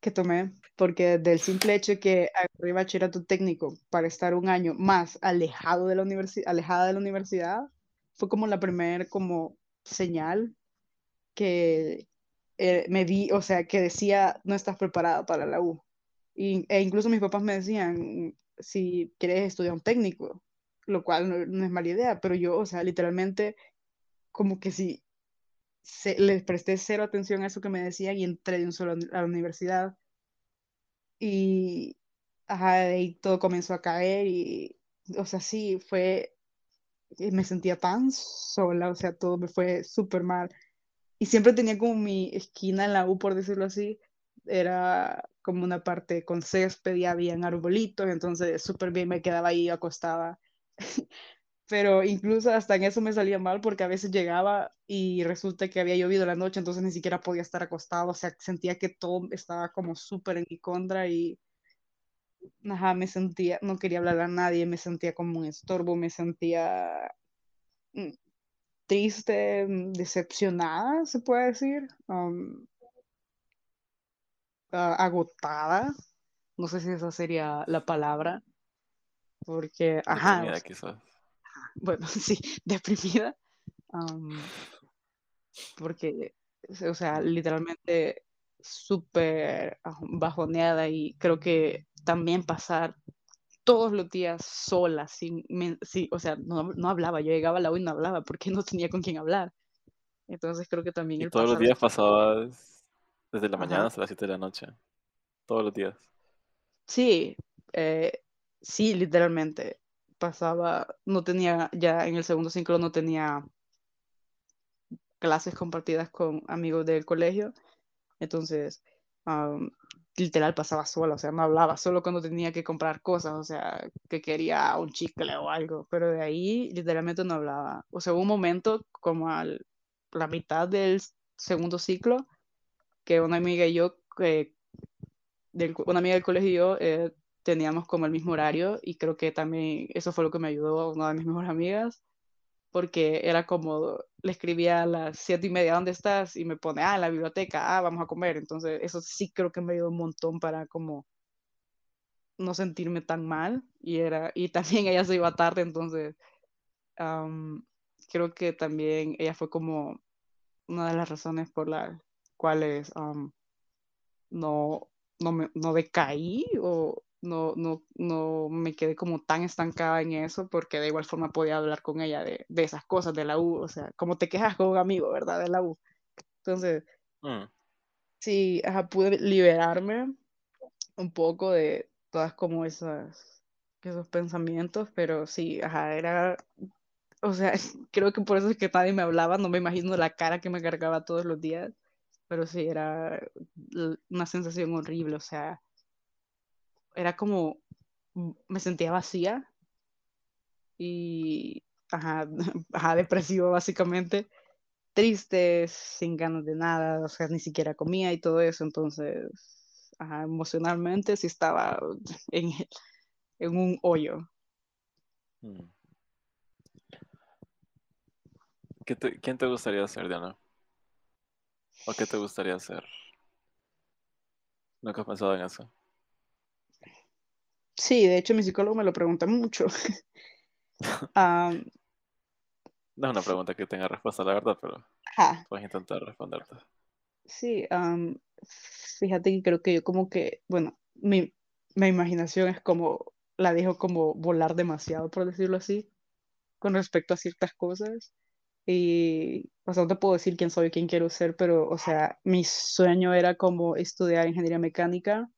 que tomé, porque del simple hecho de que agarré bachillerato técnico para estar un año más alejado de la universidad, alejada de la universidad, fue como la primera como señal que eh, me di, o sea, que decía, no estás preparada para la U. Y, e incluso mis papás me decían, si quieres estudiar un técnico, lo cual no, es mala idea, pero yo, o sea, literalmente, como que si les presté cero atención a eso que me decían y entré de un solo a la universidad. Y ahí todo comenzó a caer y, o sea, sí, fue, me sentía tan sola, o sea, todo me fue súper mal. Y siempre tenía como mi esquina en la U, por decirlo así, era como una parte con césped y había arbolitos, entonces súper bien me quedaba ahí acostada. Pero incluso hasta en eso me salía mal porque a veces llegaba y resulta que había llovido la noche, entonces ni siquiera podía estar acostado, o sea, sentía que todo estaba como súper en mi contra y ajá, me sentía, no quería hablar a nadie, me sentía como un estorbo, me sentía mm, triste, mm, decepcionada, se puede decir, um, agotada, no sé si esa sería la palabra, porque, ajá, bueno, sí, deprimida, porque, o sea, literalmente súper bajoneada y creo que también pasar todos los días sola, sin, sí, o sea, no, no, hablaba, yo llegaba a la U y no hablaba porque no tenía con quién hablar. Entonces creo que también... Y todos los días pasabas desde la mañana hasta las 7 de la noche, todos los días. Sí, eh, sí, literalmente pasaba, no tenía, ya en el segundo ciclo no tenía clases compartidas con amigos del colegio, entonces literal pasaba sola, o sea, no hablaba, solo cuando tenía que comprar cosas, o sea, que quería un chicle o algo, pero de ahí literalmente no hablaba. O sea, hubo un momento como a la mitad del segundo ciclo que una amiga y yo, eh, del, una amiga del colegio y yo, eh, teníamos como el mismo horario y creo que también eso fue lo que me ayudó a una de mis mejores amigas, porque era como, le escribía a las siete y media, ¿dónde estás? Y me pone, ah, en la biblioteca, ah, vamos a comer. Entonces, eso sí creo que me ayudó un montón para como no sentirme tan mal y era y también ella se iba tarde entonces creo que también ella fue como una de las razones por las cuales no no me no decaí o no, no, no me quedé como tan estancada en eso porque de igual forma podía hablar con ella de, de esas cosas de la U, o sea, como te quejas con un amigo, ¿verdad? De la U. Entonces, Mm, sí, ajá, pude liberarme un poco de todas como esas, esos pensamientos, pero sí, ajá, era, o sea, creo que por eso es que nadie me hablaba, no me imagino la cara que me cargaba todos los días, pero sí, era una sensación horrible, o sea, era como, me sentía vacía y, ajá, ajá, depresivo básicamente, triste, sin ganas de nada, o sea, ni siquiera comía y todo eso, entonces, ajá, emocionalmente sí estaba en, en un hoyo. mm. ¿Qué te- ¿Quién te gustaría ser, Diana? ¿O qué te gustaría hacer? ¿Nunca has pensado en eso? Sí, de hecho mi psicólogo me lo pregunta mucho. Am, No es una pregunta que tenga respuesta, la verdad, pero ajá, puedes intentar responderte. sí, am, fíjate que creo que yo como que, bueno, mi, mi imaginación es como, la dejo como volar demasiado, por decirlo así, con respecto a ciertas cosas. Y, o sea, no te puedo decir quién soy, quién quiero ser, pero, o sea, mi sueño era como estudiar ingeniería mecánica,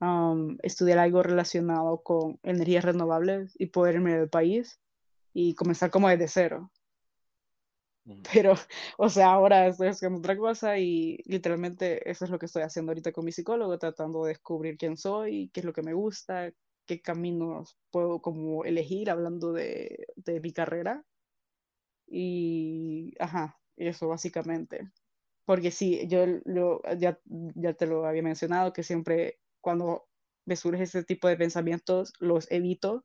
am, estudiar algo relacionado con energías renovables y poder irme del país y comenzar como desde cero. Mm, Pero, o sea, ahora estoy haciendo otra cosa y literalmente eso es lo que estoy haciendo ahorita con mi psicólogo, tratando de descubrir quién soy, qué es lo que me gusta, qué caminos puedo como elegir hablando de, de mi carrera. Y, ajá, eso básicamente. Porque sí, yo lo, ya, ya te lo había mencionado, que siempre cuando me surge ese tipo de pensamientos, los evito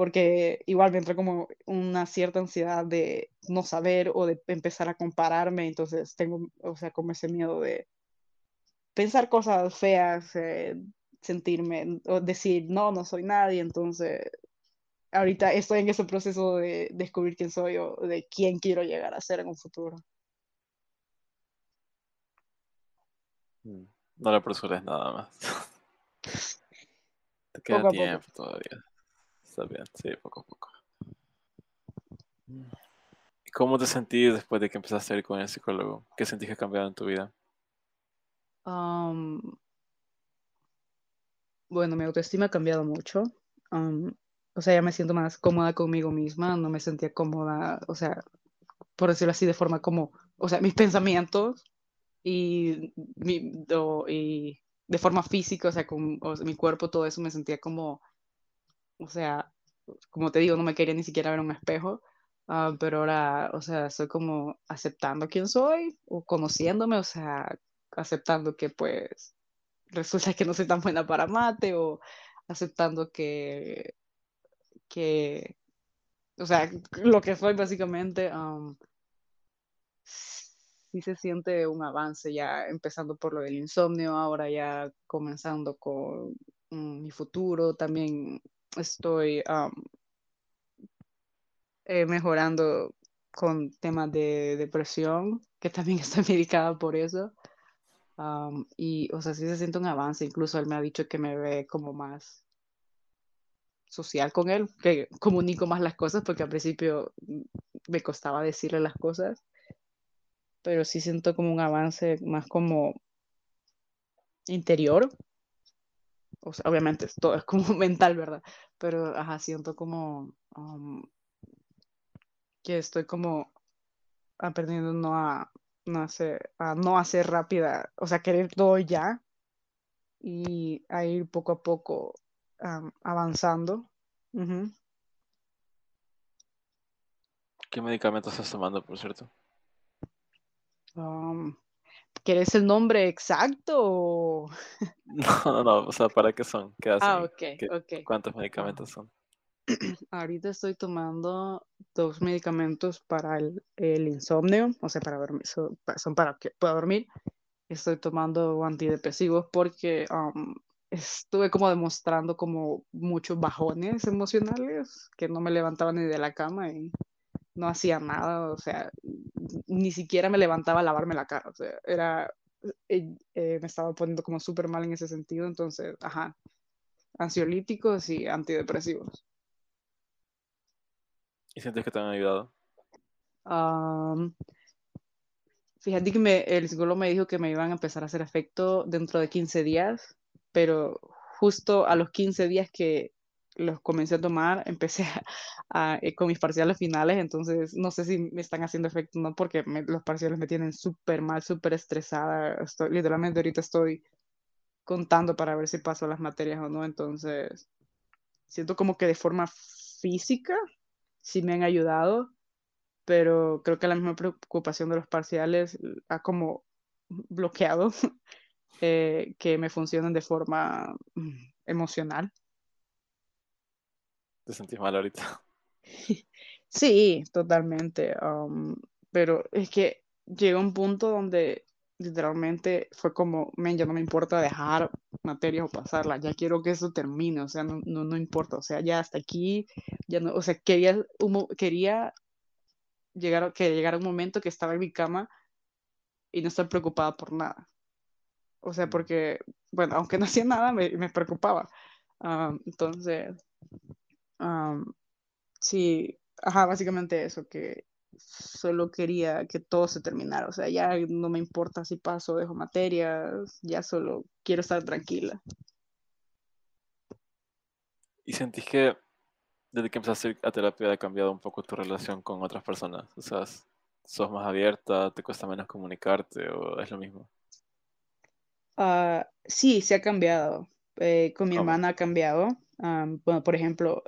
porque igual me entra como una cierta ansiedad de no saber o de empezar a compararme, entonces tengo, o sea, como ese miedo de pensar cosas feas, eh, sentirme o decir, no, no soy nadie, entonces ahorita estoy en ese proceso de descubrir quién soy o de quién quiero llegar a ser en un futuro. mm. No le apresures nada más. Te queda Poco a poco. tiempo todavía. Está bien, sí, poco a poco. ¿Y cómo te sentís después de que empezaste a ir con el psicólogo? ¿Qué sentís que ha cambiado en tu vida? Um, bueno, mi autoestima ha cambiado mucho. Um, o sea, ya me siento más cómoda conmigo misma, no me sentía cómoda, o sea, por decirlo así, de forma como, o sea, mis pensamientos y, mi, o- y de forma física, o sea, con o sea, mi cuerpo, todo eso me sentía como, o sea, como te digo, no me quería ni siquiera ver un espejo, ah, pero ahora, o sea, soy como aceptando quién soy o conociéndome, o sea, aceptando que pues resulta que no soy tan buena para mate o aceptando que, que o sea, lo que soy básicamente. um, sí se siente un avance ya empezando por lo del insomnio, ahora ya comenzando con mm, mi futuro, también estoy eh, mejorando con temas de depresión, que también estoy medicada por eso. am, y, o sea, sí se siente un avance, incluso él me ha dicho que me ve como más social con él, que comunico más las cosas, porque al principio mm, me costaba decirle las cosas, pero sí siento como un avance más como interior o sea, obviamente todo es como mental, ¿verdad? Pero, siento como um, que estoy como aprendiendo no a, no hacer, a no hacer rápida, o sea, querer todo ya y a ir poco a poco avanzando. ¿Qué medicamentos estás tomando, por cierto? Um, ¿quieres el nombre exacto? o- No, no, no, o sea, ¿para qué son? ¿Qué Ah, hacen? ok, ¿Qué, ok. cuántos Ah, medicamentos son? ahorita estoy tomando dos medicamentos para el, el insomnio, o sea, para dormir, son, son para que pueda dormir estoy tomando antidepresivos porque um, estuve como demostrando como muchos bajones emocionales, que no me levantaba ni de la cama y no hacía nada, o sea, ni siquiera me levantaba a lavarme la cara, o sea, era, eh, eh, me estaba poniendo como súper mal en ese sentido, entonces, ajá, ansiolíticos y antidepresivos. ¿Y sientes que te han ayudado? Um, Fíjate que me, el psicólogo me dijo que me iban a empezar a hacer efecto dentro de 15 días, pero justo a los 15 días que los comencé a tomar, empecé a, eh, con mis parciales finales, entonces no sé si me están haciendo efecto no, porque los parciales me tienen súper mal, súper estresada. Estoy, literalmente ahorita estoy contando para ver si paso las materias o no, entonces siento como que de forma física sí me han ayudado, pero creo que la misma preocupación de los parciales ha como bloqueado eh, que me funcionen de forma mm, emocional. ¿Te sentís mal ahorita? Sí, totalmente. Um, pero es que llega un punto donde literalmente fue como, men, ya no me importa dejar materias o pasarlas, ya quiero que eso termine, o sea, no, no, no importa, o sea, ya hasta aquí, ya no, o sea, quería, quería llegar, que llegara un momento que estaba en mi cama y no estar preocupada por nada. O sea, porque, bueno, aunque no hacía nada, me, me preocupaba. entonces, sí, ajá, básicamente eso, que solo quería que todo se terminara. O sea, ya no me importa si paso, dejo materias, ya solo quiero estar tranquila. ¿Y sentís que desde que empezaste a terapia ha cambiado un poco tu relación con otras personas? O sea, ¿sos más abierta? ¿Te cuesta menos comunicarte? ¿O es lo mismo? Uh, sí, se ha cambiado. Eh, con mi hermana ha cambiado. bueno, por ejemplo,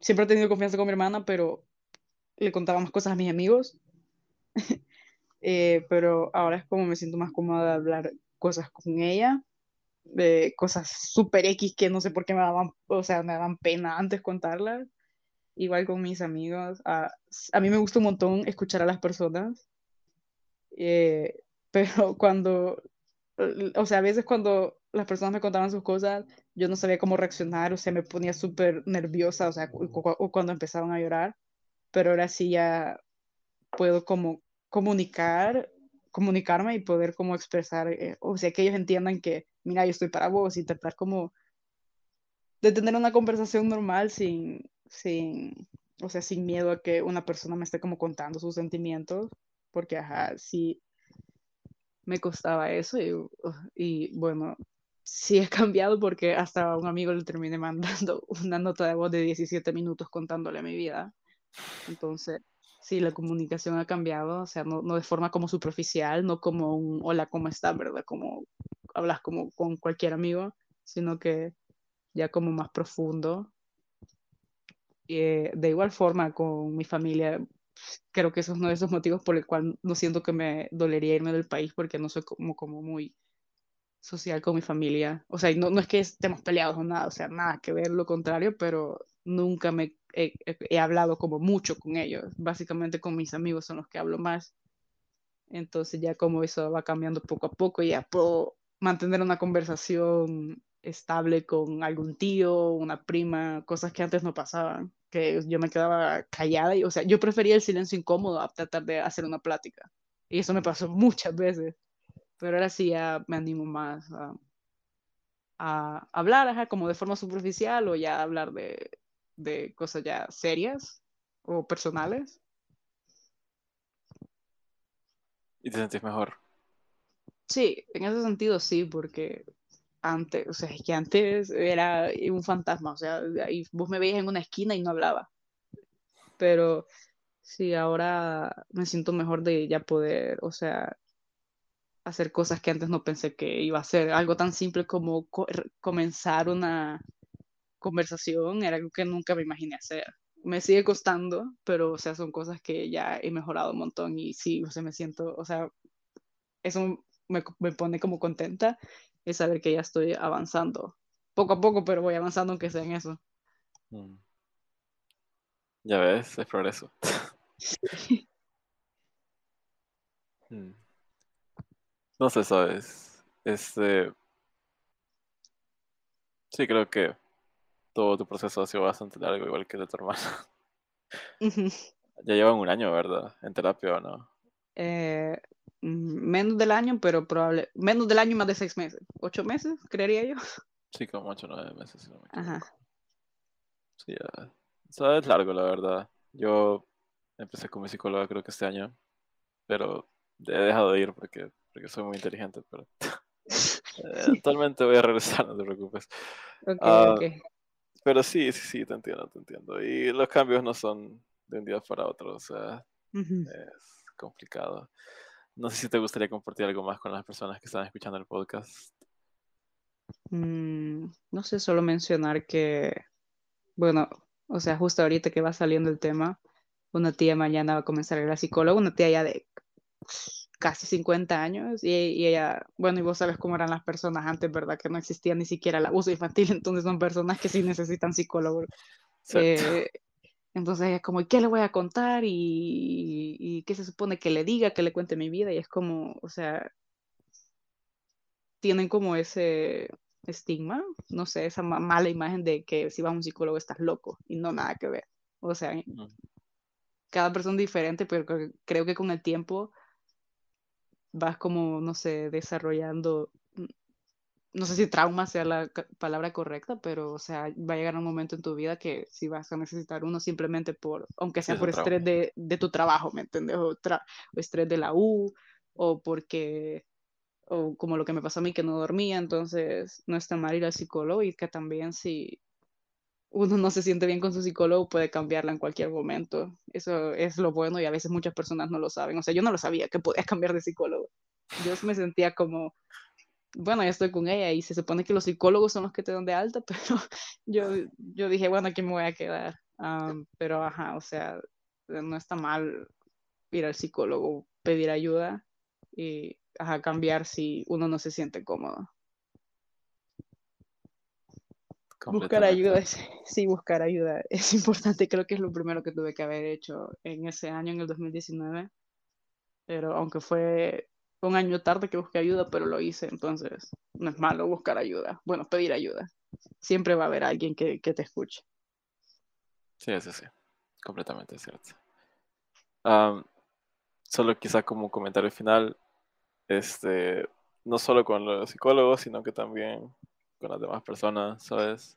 siempre he tenido confianza con mi hermana, pero le contaba más cosas a mis amigos. Eh, pero ahora es como me siento más cómoda de hablar cosas con ella, de cosas súper X que no sé por qué me daban, o sea, me daban pena antes contarlas. Igual con mis amigos. a mí me gusta un montón escuchar a las personas, eh, pero cuando, o sea, a veces cuando las personas me contaban sus cosas, yo no sabía cómo reaccionar, o sea, me ponía súper nerviosa, o sea, o cuando empezaban a llorar pero ahora sí ya puedo como comunicar, comunicarme y poder como expresar, eh, o sea, que ellos entiendan que, mira, yo estoy para vos y tratar como de tener una conversación normal sin, sin, o sea, sin miedo a que una persona me esté como contando sus sentimientos, porque, ajá, sí, me costaba eso y, y bueno, sí he cambiado porque hasta a un amigo le terminé mandando una nota de voz de 17 minutos contándole mi vida. Entonces, sí, la comunicación ha cambiado, o sea, no, no de forma como superficial, no como un hola, ¿cómo estás? ¿Verdad? Como hablas como con cualquier amigo, sino que ya como más profundo. Eh, de igual forma, con mi familia, creo que eso es uno de esos motivos por el cual no siento que me dolería irme del país, porque no soy como, como muy social con mi familia. O sea, no, no es que estemos peleados o nada, o sea, nada que ver, lo contrario, pero nunca me he, hablado como mucho con ellos. Básicamente con mis amigos son los que hablo más. Entonces ya como eso va cambiando poco a poco, ya puedo mantener una conversación estable con algún tío, una prima, cosas que antes no pasaban, que yo me quedaba callada y, o sea, yo prefería el silencio incómodo a tratar de hacer una plática. Y eso me pasó muchas veces. Pero ahora sí ya me animo más a, a hablar, como de forma superficial o ya hablar de, de cosas ya serias o personales. ¿Y te sentís mejor? Sí, en ese sentido sí, porque antes, o sea, es que antes era un fantasma, o sea, ahí vos me veías en una esquina y no hablaba. Pero sí, ahora me siento mejor de ya poder, o sea, hacer cosas que antes no pensé que iba a hacer. Algo tan simple como comenzar una, conversación era algo que nunca me imaginé hacer. Me sigue costando, pero, o sea, son cosas que ya he mejorado un montón y sí, o sea, me siento, o sea, eso me, me pone como contenta, es saber que ya estoy avanzando. Poco a poco, pero voy avanzando aunque sea en eso. Mm. Ya ves, es progreso. Mm. No sé, sabes. Este. Sí, creo que todo tu proceso ha sido bastante largo, igual que de tu hermana. ya llevan un año, ¿verdad? En terapia o no. Eh, menos del año, pero probable, menos del año y más de seis meses. ¿Ocho meses, creería yo? Sí, como ocho o nueve meses, si no me Ajá. Sí, ya. O sea, es largo, la verdad. Yo empecé con mi psicóloga creo que este año, pero he dejado de ir porque, porque soy muy inteligente, pero eh, actualmente voy a regresar, no te preocupes. Ok, Ah, ok. Pero sí, sí, sí, te entiendo, te entiendo. Y los cambios no son de un día para otro, o sea, es complicado. No sé si te gustaría compartir algo más con las personas que están escuchando el podcast. Mm, no sé, solo mencionar que, bueno, o sea, justo ahorita que va saliendo el tema, una tía mañana va a comenzar a ir a psicóloga, una tía ya de casi 50 años, y, y ella, bueno, y vos sabes cómo eran las personas antes, ¿verdad? Que no existía ni siquiera el abuso infantil, entonces son personas que sí necesitan psicólogo. Eh, entonces ella es como, ¿y qué le voy a contar? Y, y qué se supone que le diga, que le cuente mi vida, y es como, o sea, tienen como ese estigma, no sé, esa ma- mala imagen de que si vas a un psicólogo estás loco y no nada que ver. O sea, cada persona es diferente, pero creo, que con el tiempo vas como, no sé, desarrollando, no sé si trauma sea la palabra correcta, pero o sea, va a llegar un momento en tu vida que si vas a necesitar uno simplemente por, aunque sea es por estrés de, de tu trabajo, ¿me entiendes? O, tra- o estrés de la U, o porque o como lo que me pasó a mí que no dormía, entonces no está mal ir al psicólogo y que también si uno no se siente bien con su psicólogo puede cambiarla en cualquier momento. Eso es lo bueno y a veces muchas personas no lo saben. O sea, yo no lo sabía que podía cambiar de psicólogo. Yo me sentía como, bueno, ya estoy con ella y se supone que los psicólogos son los que te dan de alta, pero yo, yo dije, bueno, aquí me voy a quedar. Am, pero, ajá, o sea, no está mal ir al psicólogo, pedir ayuda y ajá, cambiar si uno no se siente cómodo. Buscar ayuda, es- sí, buscar ayuda es importante. Creo que es lo primero que tuve que haber hecho en ese año, en el 2019. Pero aunque fue un año tarde que busqué ayuda, pero lo hice, entonces no es malo buscar ayuda. Bueno, pedir ayuda. Siempre va a haber alguien que, que te escuche. Sí, sí, sí. Completamente cierto. Solo quizá como comentario final, este, no solo con los psicólogos, sino que también con las demás personas, ¿sabes?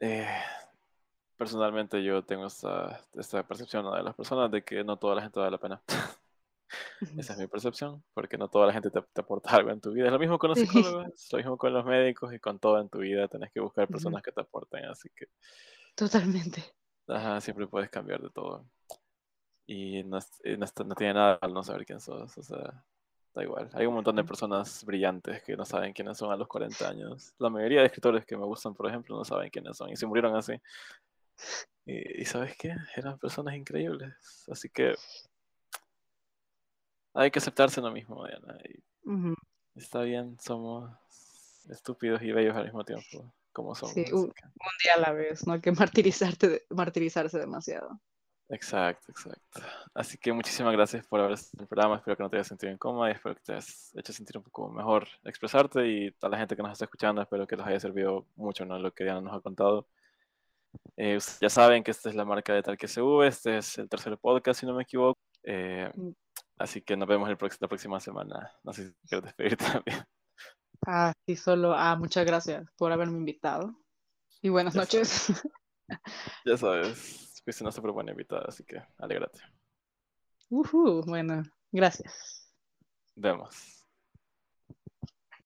Eh, personalmente yo tengo esta, esta percepción de las personas de que no toda la gente vale la pena. Esa es mi percepción, porque no toda la gente te, te aporta algo en tu vida. Es lo mismo con los psicólogos, es lo mismo con los médicos y con todo en tu vida. Tenés que buscar personas que te aporten, así que Totalmente. ajá, siempre puedes cambiar de todo. Y no, y no, no tiene nada al no saber quién sos, o sea, da igual. Hay un montón de personas brillantes que no saben quiénes son a los 40 años. La mayoría de escritores que me gustan, por ejemplo, no saben quiénes son y se murieron así. Y, y ¿sabes qué? Eran personas increíbles. Así que hay que aceptarse lo mismo, Diana. Y Ujú. está bien, somos estúpidos y bellos al mismo tiempo, como somos. Sí, un, un día a la vez, no hay que martirizarte, martirizarse demasiado. Exacto, exacto. Así que muchísimas gracias por haber estado en el programa. Espero que no te hayas sentido incómoda y espero que te hayas hecho sentir un poco mejor expresarte. Y a la gente que nos está escuchando, espero que les haya servido mucho ¿no? lo que Diana nos ha contado. Eh, ya saben que esta es la marca de Tal que se. Este es el tercer podcast, si no me equivoco. Eh, Mm. Así que nos vemos el la próxima semana. No sé si quieres despedirte también. Ah, sí, solo, ah, muchas gracias por haberme invitado. Y buenas Ya noches. Ya sabes, fuiste una súper buena invitada, así que alégrate. Ujú, bueno, gracias. Vemos.